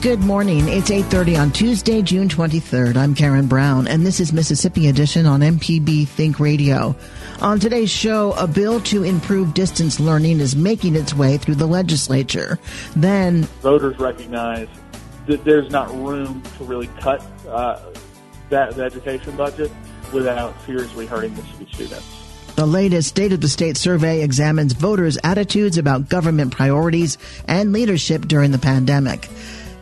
Good morning. It's 8:30 on Tuesday, June 23rd. I'm Karen Brown and this is Mississippi Edition on MPB Think Radio. On today's show, a bill to improve distance learning is making its way through the legislature. Then voters recognize that there's not room to really cut uh, that the education budget without seriously hurting Mississippi students. The latest State of the State survey examines voters' attitudes about government priorities and leadership during the pandemic.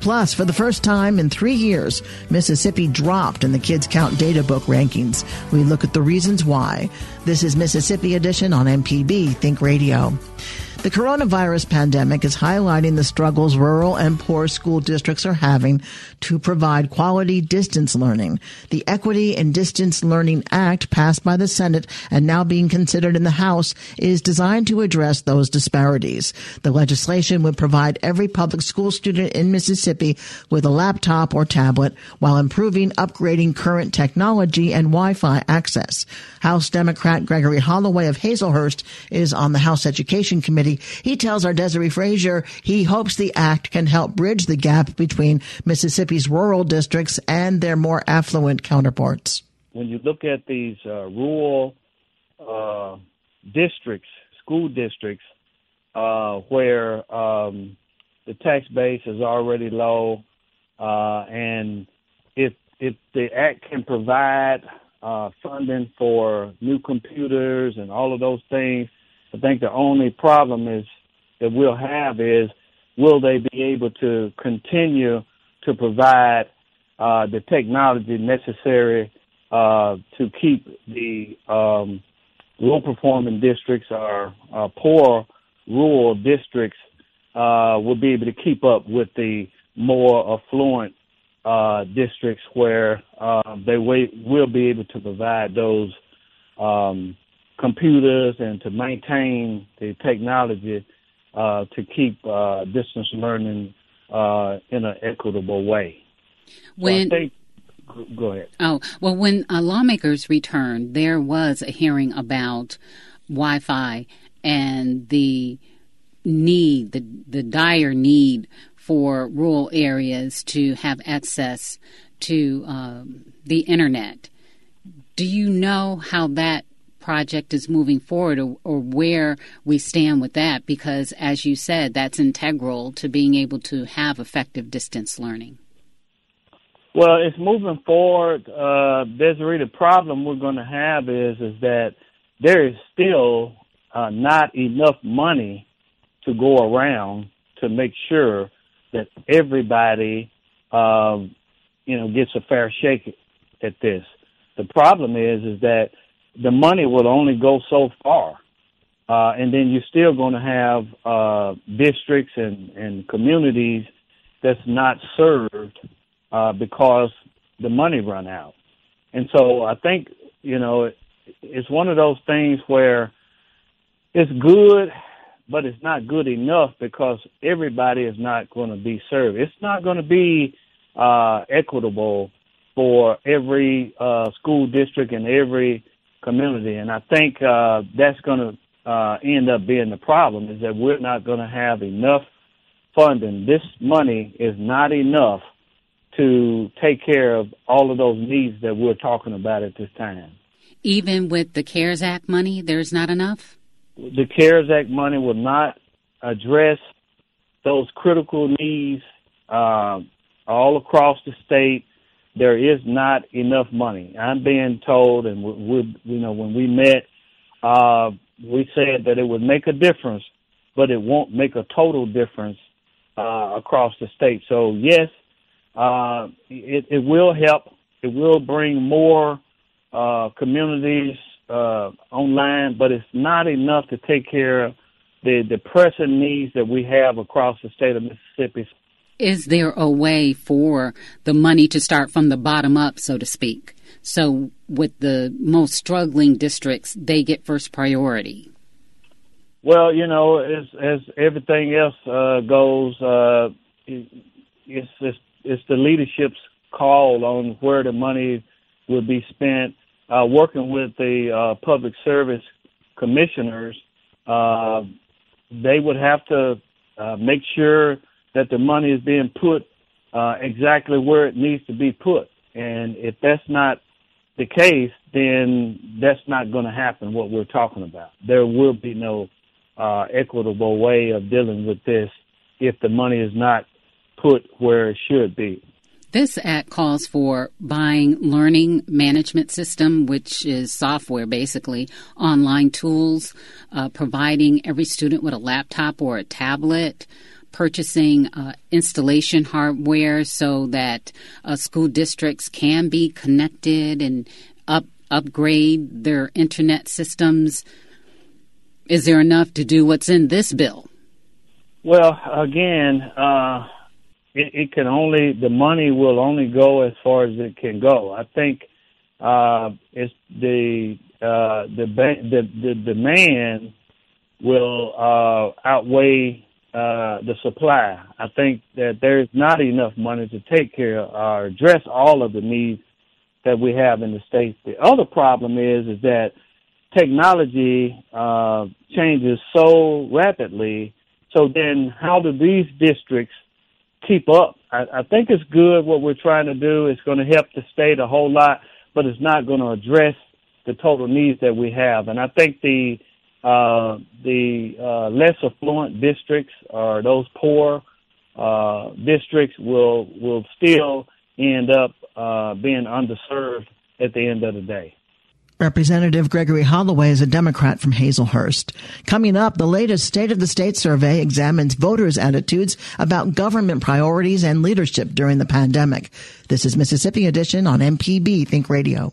Plus, for the first time in three years, Mississippi dropped in the Kids Count Data Book rankings. We look at the reasons why. This is Mississippi Edition on MPB Think Radio. The coronavirus pandemic is highlighting the struggles rural and poor school districts are having to provide quality distance learning. The Equity in Distance Learning Act passed by the Senate and now being considered in the House is designed to address those disparities. The legislation would provide every public school student in Mississippi with a laptop or tablet while improving upgrading current technology and Wi-Fi access. House Democrat Gregory Holloway of Hazlehurst is on the House Education Committee. He tells our Desare Frazier he hopes the act can help bridge the gap between Mississippi's rural districts and their more affluent counterparts. When you look at these uh, rural uh, districts, school districts, uh, where um, the tax base is already low, uh, and if if the act can provide uh, funding for new computers and all of those things. I think the only problem is that we'll have is will they be able to continue to provide uh, the technology necessary uh, to keep the um, low performing districts or uh, poor rural districts uh, will be able to keep up with the more affluent uh, districts where uh, they will, will be able to provide those um, computers and to maintain the technology uh, to keep uh, distance learning uh, in an equitable way. When so think, go ahead. Oh well, when uh, lawmakers returned, there was a hearing about Wi-Fi and the need, the the dire need for rural areas to have access to um, the internet. Do you know how that project is moving forward or, or, where we stand with that? Because, as you said, that's integral to being able to have effective distance learning. Well, it's moving forward. Uh, Desare, the problem we're going to have is is that there is still uh, not enough money to go around to make sure that everybody, um, you know, gets a fair shake at this. The problem is, is that the money will only go so far. Uh, and then you're still going to have uh, districts and, and communities that's not served uh, because the money run out. And so I think you know it, it's one of those things where it's good, but it's not good enough because everybody is not going to be served. It's not going to be uh, equitable for every uh, school district and every community, and I think uh, that's going to uh, end up being the problem. Is that we're not going to have enough funding. This money is not enough to take care of all of those needs that we're talking about at this time. Even with the CARES Act money, there's not enough? The CARES Act money will not address those critical needs uh, all across the state. There is not enough money. I'm being told, and we, we you know, when we met, uh, we said that it would make a difference, but it won't make a total difference uh, across the state. So yes, uh, it, it will help. It will bring more uh, communities uh, online, but it's not enough to take care of the, the pressing needs that we have across the state of Mississippi. Is there a way for the money to start from the bottom up, so to speak? So, with the most struggling districts, they get first priority. Well, you know, as as everything else uh, goes, uh, it's, it's it's the leadership's call on where the money will be spent. Uh, working with the uh, public service commissioners, uh, they would have to uh, make sure that the money is being put uh, exactly where it needs to be put. And if that's not the case, then that's not going to happen. What we're talking about, there will be no uh, equitable way of dealing with this if the money is not put where it should be. This act calls for buying learning management system, which is software basically, online tools, uh, providing every student with a laptop or a tablet, purchasing uh, installation hardware so that uh, school districts can be connected and up upgrade their internet systems. Is there enough to do what's in this bill? Well, again, uh, it, it can only the money will only go as far as it can go. I think uh, it's the uh, the the the demand will uh, outweigh uh, the supply. I think that there is not enough money to take care of or address all of the needs that we have in the states. The other problem is is that technology uh, changes so rapidly. So then, how do these districts keep up. I, I think it's good what we're trying to do. It's going to help the state a whole lot, but it's not going to address the total needs that we have. And I think the uh, the uh, less affluent districts or those poor uh, districts will will still end up uh, being underserved at the end of the day. Representative Gregory Holloway is a Democrat from Hazlehurst. Coming up, the latest State of the State survey examines voters' attitudes about government priorities and leadership during the pandemic. This is Mississippi Edition on MPB Think Radio.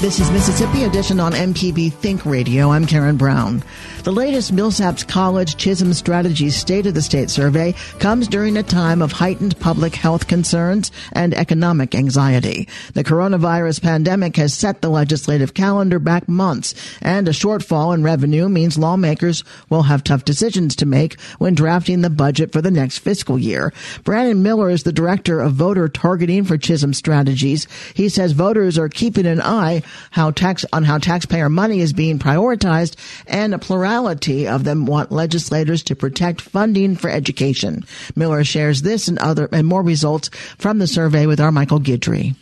This is Mississippi Edition on MPB Think Radio. I'm Karen Brown. The latest Millsaps College Chism Strategies State of the State survey comes during a time of heightened public health concerns and economic anxiety. The coronavirus pandemic has set the legislative calendar back months, and a shortfall in revenue means lawmakers will have tough decisions to make when drafting the budget for the next fiscal year. Brannon Miller is the director of voter targeting for Chism Strategies. He says voters are keeping an eye how tax on how taxpayer money is being prioritized and a plurality of them want legislators to protect funding for education. Miller shares this and other and more results from the survey with our Michael Guidry.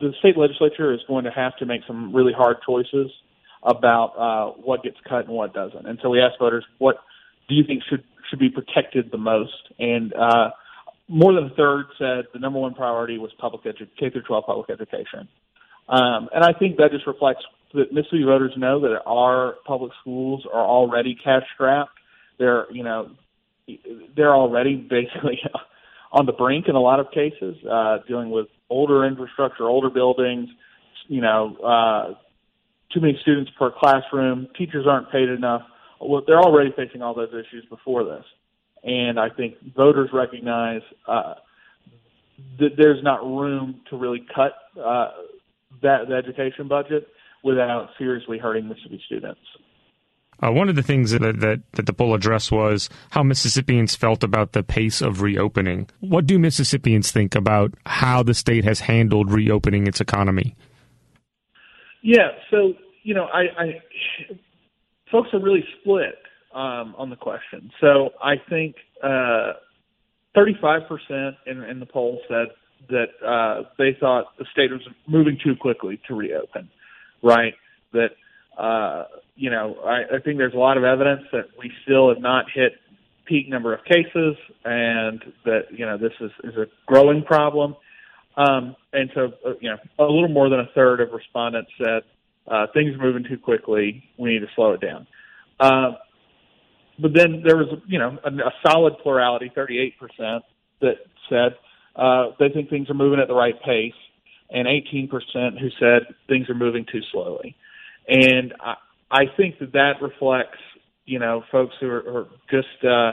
The state legislature is going to have to make some really hard choices about uh, what gets cut and what doesn't. And so we asked voters, what do you think should should be protected the most? And uh, more than a third said the number one priority was public edu- K through 12 public education. Um, and I think that just reflects that Mississippi voters know that our public schools are already cash strapped. They're, you know, they're already basically on the brink in a lot of cases, uh, dealing with older infrastructure, older buildings, you know, uh, too many students per classroom, teachers aren't paid enough. Well, they're already facing all those issues before this. And I think voters recognize uh, that there's not room to really cut uh, that the education budget without seriously hurting Mississippi students. Uh, one of the things that, that, that the poll addressed was how Mississippians felt about the pace of reopening. What do Mississippians think about how the state has handled reopening its economy? Yeah, so you know, I, I folks are really split um, on the question. So I think uh, 35% in, in the poll said that uh, they thought the state was moving too quickly to reopen, right? That, uh, you know, I, I think there's a lot of evidence that we still have not hit peak number of cases and that, you know, this is, is a growing problem. Um, and so, uh, you know, a little more than a third of respondents said uh, things are moving too quickly. We need to slow it down. Uh, but then there was, you know, a, a solid plurality, 38%, that said uh, they think things are moving at the right pace, and 18% who said things are moving too slowly. And I, I think that that reflects, you know, folks who are, are just uh,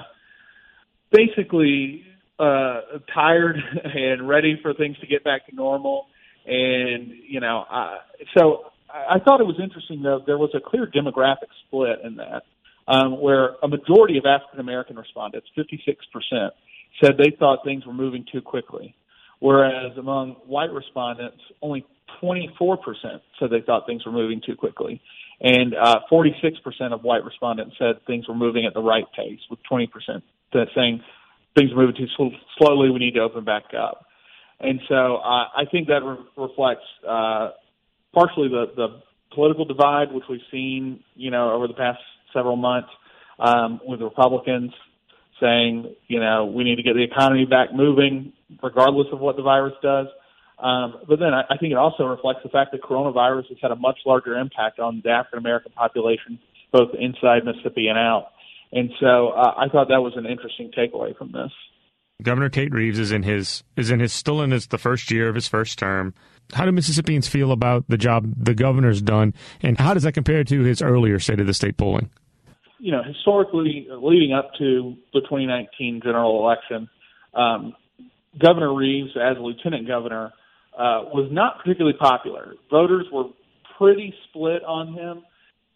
basically uh, tired and ready for things to get back to normal. And you know, uh, so I thought it was interesting though there was a clear demographic split in that, um, where a majority of African American respondents, 56 percent, said they thought things were moving too quickly, whereas among white respondents, only 24 percent said they thought things were moving too quickly, and uh, 46 percent of white respondents said things were moving at the right pace, with 20 percent saying things are moving too sl- slowly. We need to open back up. And so uh, I think that re- reflects uh, partially the, the political divide, which we've seen, you know, over the past several months, um, with the Republicans saying, you know, we need to get the economy back moving, regardless of what the virus does. Um, but then I, I think it also reflects the fact that coronavirus has had a much larger impact on the African American population, both inside Mississippi and out. And so uh, I thought that was an interesting takeaway from this. Governor Tate Reeves is in his is in his still in his the first year of his first term. How do Mississippians feel about the job the governor's done, and how does that compare to his earlier state of the state polling? You know, historically, leading up to the 2019 general election, um, Governor Reeves, as lieutenant governor, uh, was not particularly popular. Voters were pretty split on him,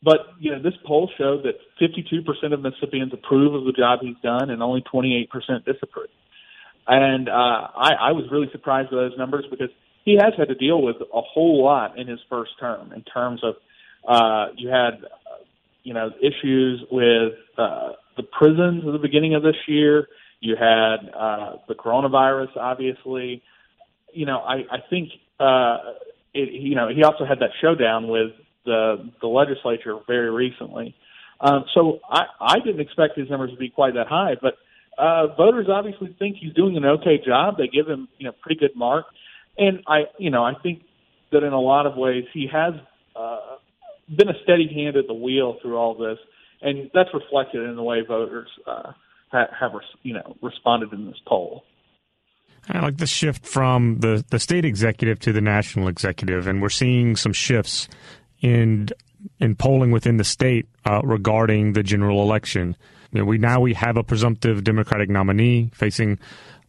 but you know, this poll showed that 52% of Mississippians approve of the job he's done, and only 28% disapprove. And uh, I, I was really surprised by those numbers because he has had to deal with a whole lot in his first term in terms of uh, you had you know issues with uh, the prisons at the beginning of this year. You had uh, the coronavirus, obviously. You know, I, I think uh, it, you know he also had that showdown with the the legislature very recently. Um, so I, I didn't expect his numbers to be quite that high, but uh, voters obviously think he's doing an okay job. They give him you know pretty good mark and I, you know, I think that in a lot of ways he has uh, been a steady hand at the wheel through all this, and that's reflected in the way voters uh, have, you know, responded in this poll. I like the shift from the, the state executive to the national executive, and we're seeing some shifts in in polling within the state uh, regarding the general election. You know, we now we have a presumptive Democratic nominee facing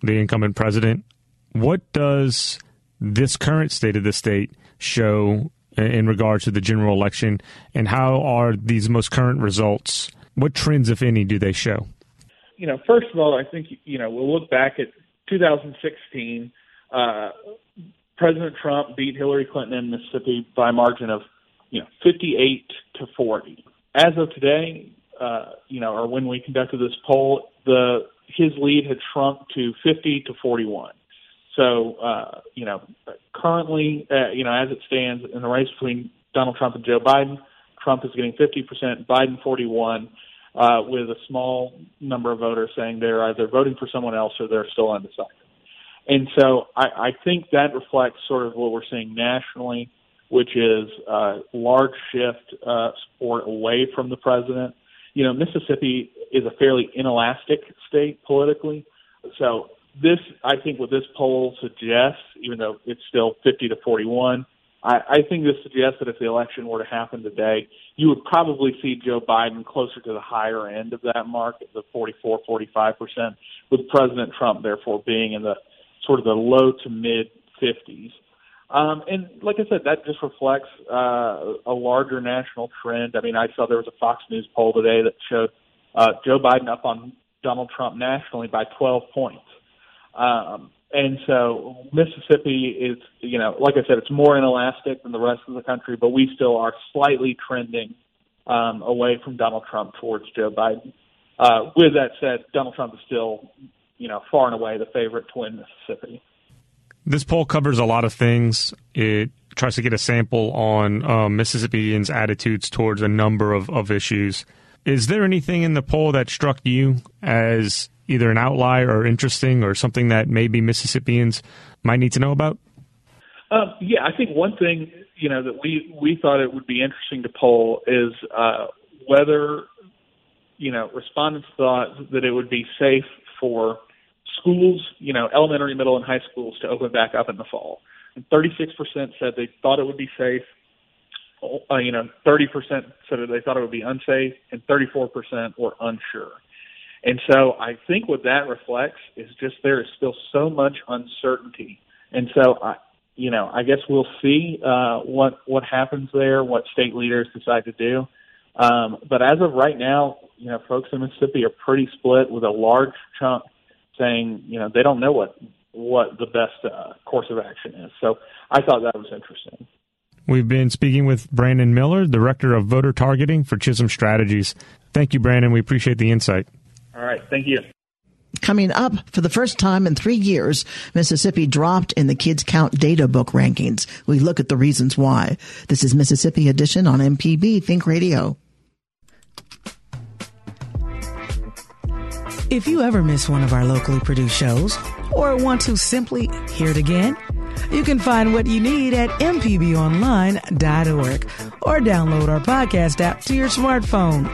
the incumbent president. What does this current state of the state show in regards to the general election, and how are these most current results? What trends, if any, do they show? You know, first of all, I think you know we'll look back at 2016. Uh, President Trump beat Hillary Clinton in Mississippi by a margin of you know 58 to 40. As of today, uh, you know, or when we conducted this poll, the his lead had shrunk to 50 to 41. So, uh, you know, currently, uh, you know, as it stands in the race between Donald Trump and Joe Biden, Trump is getting 50%, Biden 41, uh, with a small number of voters saying they're either voting for someone else or they're still undecided. And so I, I think that reflects sort of what we're seeing nationally. which is a large shift uh, away from the president. You know, Mississippi is a fairly inelastic state politically, so this, I think, what this poll suggests, even though it's still 50 to 41, I, I think this suggests that if the election were to happen today, you would probably see Joe Biden closer to the higher end of that mark, the 44, 45 percent, with President Trump therefore being in the sort of the low to mid 50s. Um, and like I said, that just reflects uh, a larger national trend. I mean, I saw there was a Fox News poll today that showed uh, Joe Biden up on Donald Trump nationally by 12 points. Um, and so Mississippi is, you know, like I said, it's more inelastic than the rest of the country, but we still are slightly trending um, away from Donald Trump towards Joe Biden. Uh, with that said, Donald Trump is still, you know, far and away the favorite to win Mississippi. This poll covers a lot of things. It tries to get a sample on um, Mississippians' attitudes towards a number of, of issues. Is there anything in the poll that struck you as either an outlier or interesting or something that maybe Mississippians might need to know about? Um, yeah, I think one thing you know that we we thought it would be interesting to poll is uh, whether you know respondents thought that it would be safe for schools, you know, elementary, middle, and high schools to open back up in the fall. And 36% said they thought it would be safe. Uh, you know, 30% said they thought it would be unsafe, and 34% were unsure. And so I think what that reflects is just there is still so much uncertainty. And so I, you know, I guess we'll see uh, what what happens there, what state leaders decide to do. Um, but as of right now, you know, folks in Mississippi are pretty split, with a large chunk saying, you know, they don't know what what the best uh, course of action is. So I thought that was interesting. We've been speaking with Brannon Miller, Director of Voter Targeting for Chism Strategies. Thank you, Brannon. We appreciate the insight. All right. Thank you. Coming up, for the first time in three years, Mississippi dropped in the Kids Count data book rankings. We look at the reasons why. This is Mississippi Edition on MPB Think Radio. If you ever miss one of our locally produced shows or want to simply hear it again, you can find what you need at mpbonline.org or download our podcast app to your smartphone.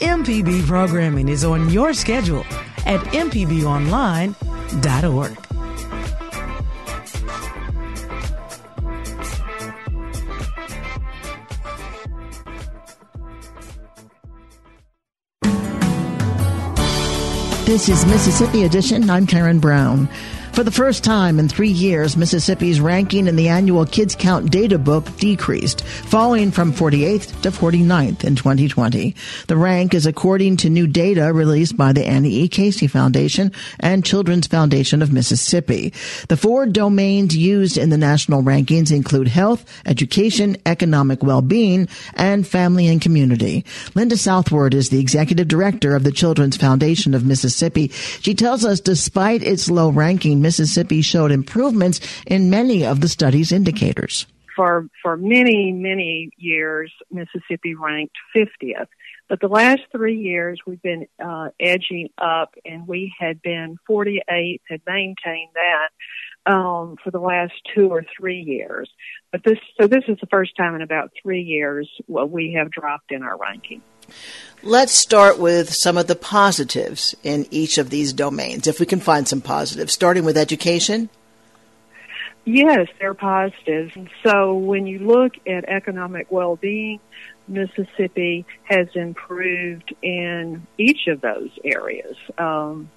MPB programming is on your schedule at mpbonline.org. This is Mississippi Edition. I'm Karen Brown. For the first time in three years, Mississippi's ranking in the annual Kids Count data book decreased, falling from 48th to 49th in 2020. The rank is according to new data released by the Annie E. Casey Foundation and Children's Foundation of Mississippi. The four domains used in the national rankings include health, education, economic well-being, and family and community. Linda Southward is the executive director of the Children's Foundation of Mississippi. She tells us despite its low ranking, Mississippi showed improvements in many of the study's indicators. For, for many, many years, Mississippi ranked 50th. But the last three years, we've been uh, edging up, and we had been 48th, had maintained that um, for the last two or three years. But this, so this is the first time in about three years well, we have dropped in our ranking. Let's start with some of the positives in each of these domains, if we can find some positives, starting with education. Yes, they're positives. So when you look at economic well-being, Mississippi has improved in each of those areas. Um,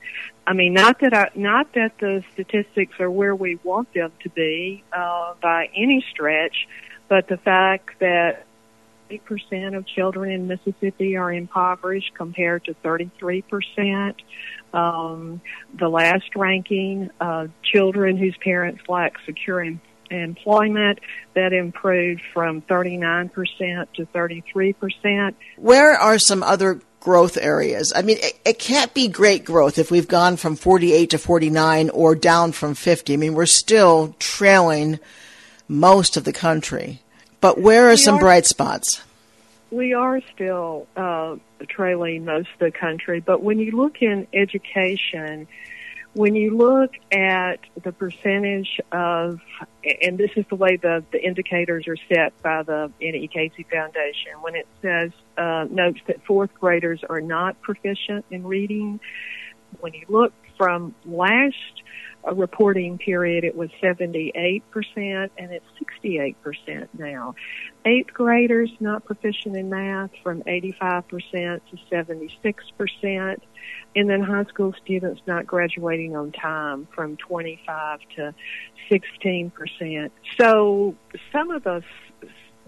I mean, not that I, not that the statistics are where we want them to be uh, by any stretch, but the fact that percent of children in Mississippi are impoverished compared to 33%. Um, the last ranking, uh, children whose parents lack secure em- employment, that improved from 39% to 33%. Where are some other growth areas? I mean, it, it, can't be great growth if we've gone from 48 to 49 or down from 50. I mean, we're still trailing most of the country. But where are we some are, bright spots? We are still uh, trailing most of the country, but when you look in education, when you look at the percentage of, and this is the way the, the indicators are set by the Casey Foundation, when it says, uh, notes that fourth graders are not proficient in reading, when you look from last uh, reporting period, it was 78%, and it's 68% now. Eighth graders not proficient in math from 85% to 76% and then high school students not graduating on time from 25 to 16 percent. So some of the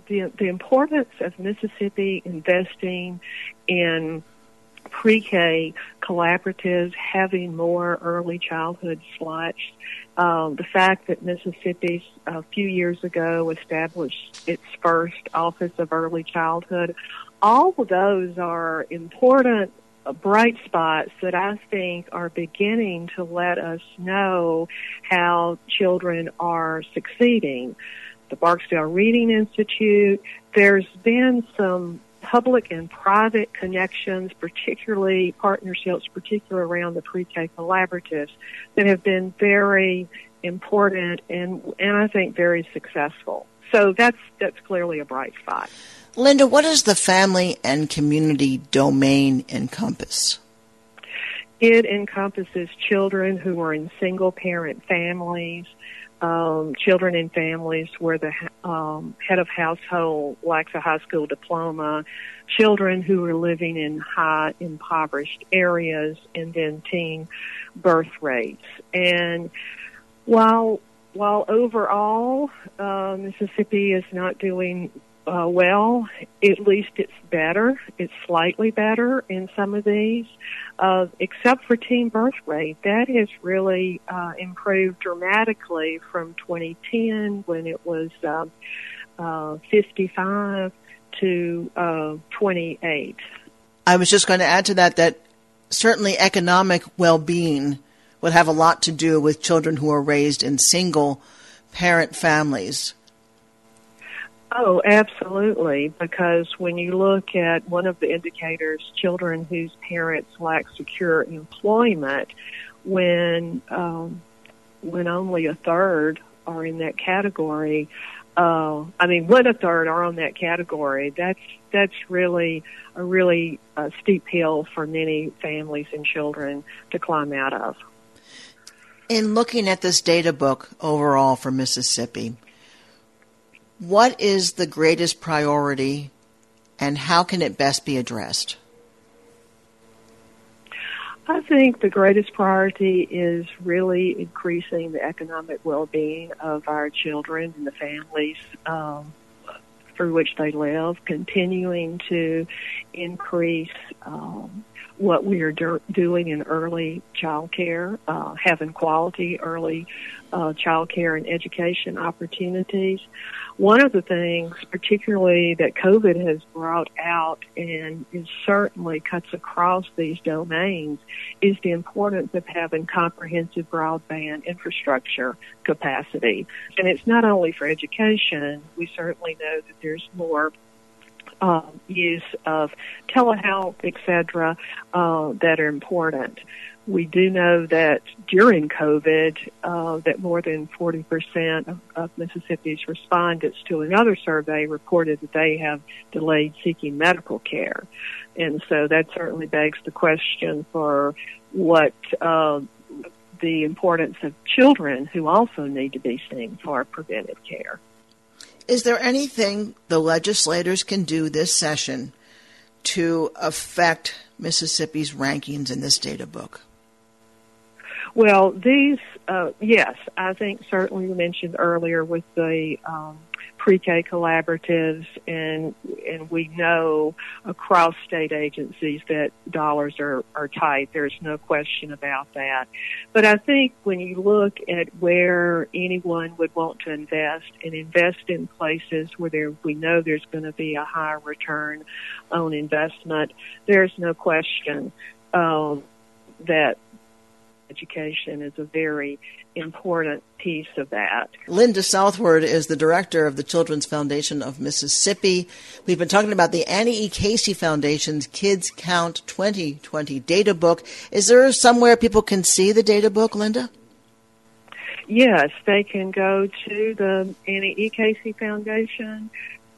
the, the importance of Mississippi investing in pre-K collaboratives, having more early childhood slots, um, the fact that Mississippi a few years ago established its first Office of Early Childhood, all of those are important bright spots that I think are beginning to let us know how children are succeeding. The Barksdale Reading Institute, there's been some public and private connections, particularly partnerships, particularly around the pre-K collaboratives that have been very important and, and I think very successful. So that's, that's clearly a bright spot. Linda, what does the family and community domain encompass? It encompasses children who are in single parent families, um, children and families where the um, head of household lacks a high school diploma, children who are living in high impoverished areas, and then teen birth rates. And while while overall uh, Mississippi is not doing uh, well, at least it's better. It's slightly better in some of these, uh, except for teen birth rate. That has really uh, improved dramatically from 2010 when it was uh, uh, 55 to uh, 28. I was just going to add to that that certainly economic well-being would have a lot to do with children who are raised in single parent families Oh, absolutely. Because when you look at one of the indicators, children whose parents lack secure employment, when um, when only a third are in that category, uh, I mean, when a third are on that category, that's that's really a really uh, steep hill for many families and children to climb out of. In looking at this data book overall for Mississippi, what is the greatest priority and how can it best be addressed? I think the greatest priority is really increasing the economic well-being of our children and the families um, through which they live, continuing to increase um, what we are do- doing in early child care, uh, having quality early uh, child care and education opportunities. One of the things, particularly that COVID has brought out and is certainly cuts across these domains, is the importance of having comprehensive broadband infrastructure capacity. And it's not only for education. We certainly know that there's more um, use of telehealth, etc., uh, that are important. We do know that during COVID, uh, that more than 40% of, of Mississippi's respondents to another survey reported that they have delayed seeking medical care. And so that certainly begs the question for what uh, the importance of children who also need to be seen for preventive care. Is there anything the legislators can do this session to affect Mississippi's rankings in this data book? Well, these, uh, yes, I think certainly you mentioned earlier with the um, pre-K collaboratives, and and we know across state agencies that dollars are are tight. There's no question about that. But I think when you look at where anyone would want to invest and invest in places where there we know there's going to be a high return on investment, there's no question um, that education is a very important piece of that. Linda Southward is the director of the Children's Foundation of Mississippi. We've been talking about the Annie E. Casey Foundation's Kids Count 2020 data book. Is there somewhere people can see the data book, Linda? Yes, they can go to the Annie E. Casey Foundation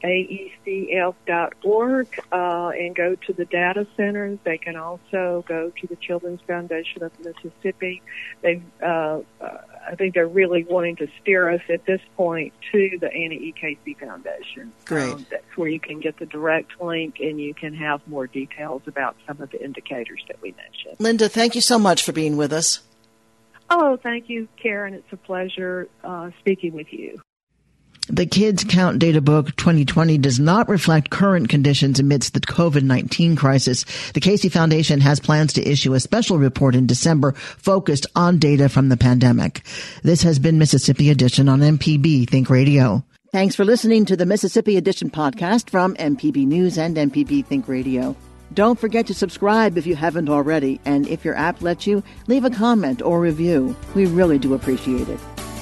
aecf.org uh, and go to the data centers. They can also go to the Children's Foundation of Mississippi. They, uh, uh, I think they're really wanting to steer us at this point to the Annie E. Casey Foundation. Great. Um, that's where you can get the direct link and you can have more details about some of the indicators that we mentioned. Linda, thank you so much for being with us. Oh, thank you, Karen. It's a pleasure uh, speaking with you. The Kids Count Data Book 2020 does not reflect current conditions amidst the COVID-19 crisis. The Casey Foundation has plans to issue a special report in December focused on data from the pandemic. This has been Mississippi Edition on MPB Think Radio. Thanks for listening to the Mississippi Edition podcast from MPB News and MPB Think Radio. Don't forget to subscribe if you haven't already, and if your app lets you, leave a comment or review. We really do appreciate it.